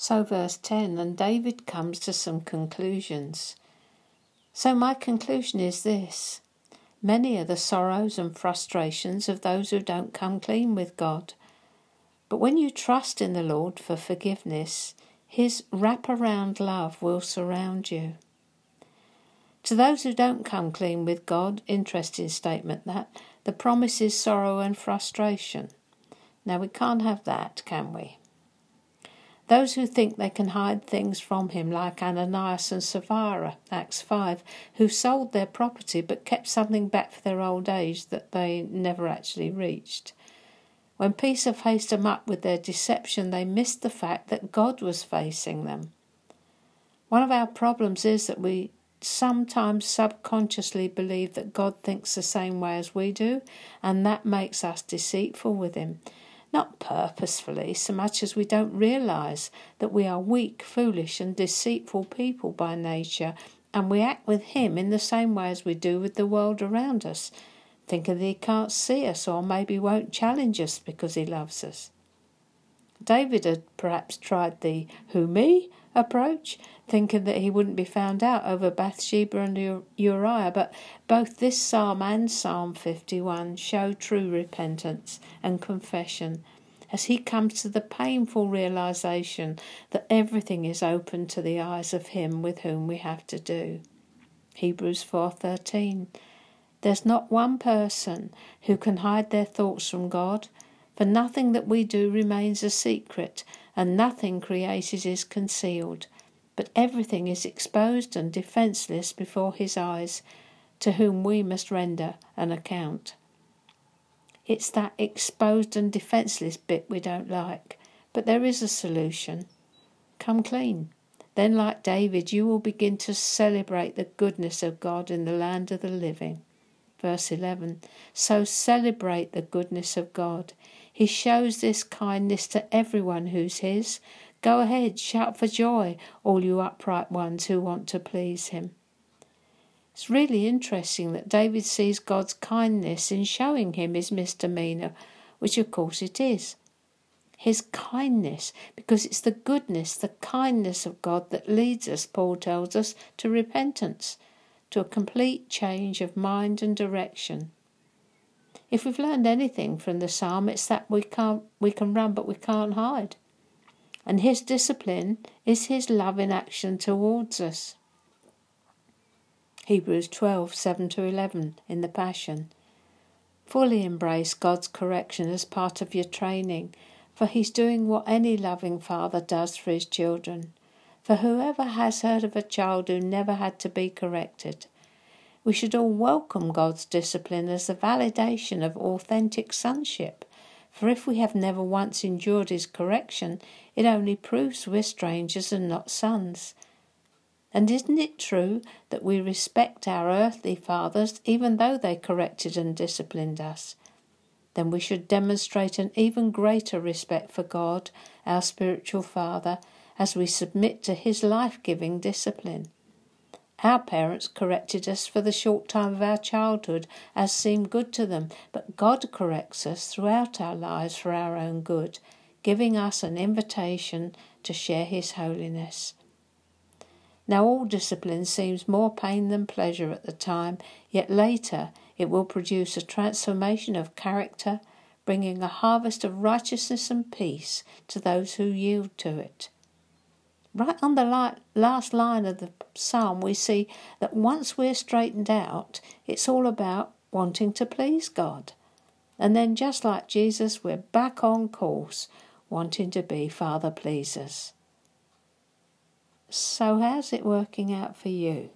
So, verse 10 and David comes to some conclusions. So, my conclusion is this many are the sorrows and frustrations of those who don't come clean with God. But when you trust in the Lord for forgiveness, His wraparound love will surround you. To those who don't come clean with God, interesting statement that, the promise is sorrow and frustration. Now we can't have that, can we? Those who think they can hide things from him, like Ananias and Sapphira, Acts 5, who sold their property but kept something back for their old age that they never actually reached. When Peter faced them up with their deception, they missed the fact that God was facing them. One of our problems is that we sometimes subconsciously believe that God thinks the same way as we do, and that makes us deceitful with Him. Not purposefully, so much as we don't realize that we are weak, foolish, and deceitful people by nature, and we act with Him in the same way as we do with the world around us, thinking that He can't see us or maybe won't challenge us because He loves us. David had perhaps tried the who me approach, thinking that he wouldn't be found out over Bathsheba and Uriah, but both this psalm and Psalm 51 show true repentance and confession as he comes to the painful realization that everything is open to the eyes of him with whom we have to do. Hebrews 4:13 There's not one person who can hide their thoughts from God, for nothing that we do remains a secret and nothing created is concealed, but everything is exposed and defenceless before his eyes, to whom we must render an account. It's that exposed and defenceless bit we don't like, but there is a solution. Come clean. Then, like David, you will begin to celebrate the goodness of God in the land of the living. Verse 11 So celebrate the goodness of God. He shows this kindness to everyone who's His. Go ahead, shout for joy, all you upright ones who want to please Him. It's really interesting that David sees God's kindness in showing him his misdemeanor, which of course it is. His kindness, because it's the goodness, the kindness of God that leads us, Paul tells us, to repentance, to a complete change of mind and direction. If we've learned anything from the psalm, it's that we can't we can run but we can't hide. And his discipline is his love in action towards us. Hebrews 12, 7 to 11 in the Passion. Fully embrace God's correction as part of your training, for He's doing what any loving father does for his children. For whoever has heard of a child who never had to be corrected? We should all welcome God's discipline as a validation of authentic sonship. For if we have never once endured his correction, it only proves we're strangers and not sons. And isn't it true that we respect our earthly fathers even though they corrected and disciplined us? Then we should demonstrate an even greater respect for God, our spiritual Father, as we submit to his life giving discipline. Our parents corrected us for the short time of our childhood as seemed good to them, but God corrects us throughout our lives for our own good, giving us an invitation to share His holiness. Now, all discipline seems more pain than pleasure at the time, yet later it will produce a transformation of character, bringing a harvest of righteousness and peace to those who yield to it. Right on the last line of the psalm, we see that once we're straightened out, it's all about wanting to please God. And then, just like Jesus, we're back on course, wanting to be Father pleasers. So, how's it working out for you?